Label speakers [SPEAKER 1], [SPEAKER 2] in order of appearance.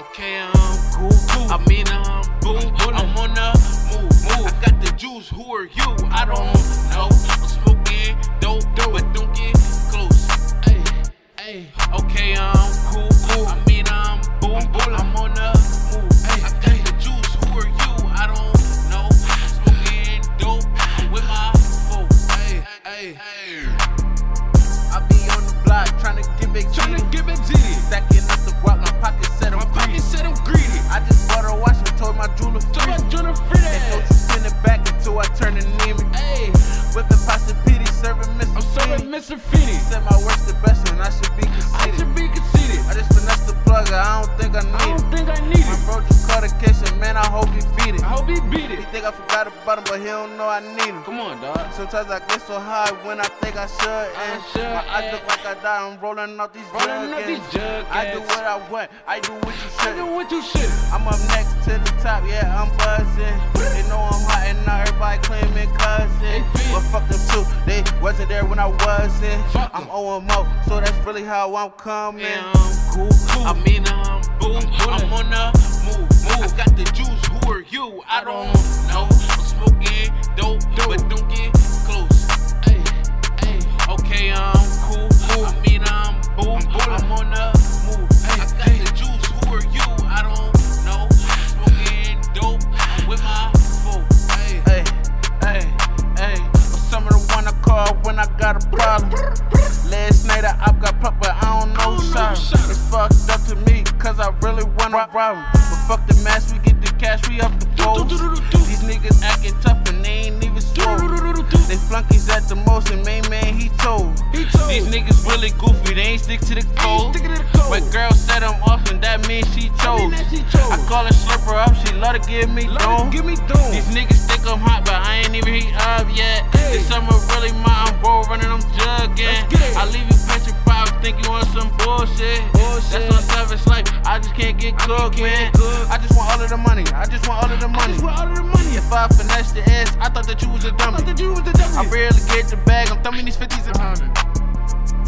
[SPEAKER 1] Okay, I'm cool,
[SPEAKER 2] Mr. Said my work's the best and I should be conceited.
[SPEAKER 1] I should be conceited.
[SPEAKER 2] I just finessed the plug, I don't think I need
[SPEAKER 1] I
[SPEAKER 2] need
[SPEAKER 1] don't
[SPEAKER 2] it.
[SPEAKER 1] think I need
[SPEAKER 2] My
[SPEAKER 1] it.
[SPEAKER 2] bro just caught a case and man, I hope he beat it.
[SPEAKER 1] I hope he beat it.
[SPEAKER 2] He think I forgot about him, but he don't know I need him.
[SPEAKER 1] Come on, dog.
[SPEAKER 2] Sometimes I get so high when I think I should. And
[SPEAKER 1] should,
[SPEAKER 2] my eyes look like I die. I'm rolling out these
[SPEAKER 1] Rolling out these jug
[SPEAKER 2] I do what I want. I do what you
[SPEAKER 1] I do what you should.
[SPEAKER 2] I'm up next to the top, yeah, I'm buzzing. Wasn't I wasn't.
[SPEAKER 1] Fuck
[SPEAKER 2] OMO, so that's really how I'm coming.
[SPEAKER 1] Yeah, I'm cool, cool. I mean, um, I'm boo. I'm on the move, move. I got the juice. Who are you? I don't
[SPEAKER 2] Last night I up got popped, but I don't know
[SPEAKER 1] I don't know
[SPEAKER 2] sorry.
[SPEAKER 1] sorry.
[SPEAKER 2] It's fucked up to me, cause I really want to rob. But fuck the mask, we get the cash, we up the post. These niggas acting tough and they ain't even slow. They flunkies at the most, and main man he told.
[SPEAKER 1] He told.
[SPEAKER 2] These niggas really goofy, they ain't stick to the code. My girl said I'm off, and that means she chose.
[SPEAKER 1] that she chose.
[SPEAKER 2] I call her slipper up, she love to give me dome.
[SPEAKER 1] Give me dome.
[SPEAKER 2] These niggas think I'm hot, but I ain't even heat up yet. This summer really my running, I'm jugging.
[SPEAKER 1] Let's get it.
[SPEAKER 2] I leave you petrified, think you want some bullshit.
[SPEAKER 1] Bullshit.
[SPEAKER 2] That's on savage life. I just can't get cooked, man. I just want all of the money. I just want all of the
[SPEAKER 1] I
[SPEAKER 2] money.
[SPEAKER 1] just want all of the money.
[SPEAKER 2] If I finesse the ass, I thought that you was a dummy.
[SPEAKER 1] thought that you was the dummy.
[SPEAKER 2] I barely get the bag. I'm thumbing these 50s and hundreds. Hey, yeah.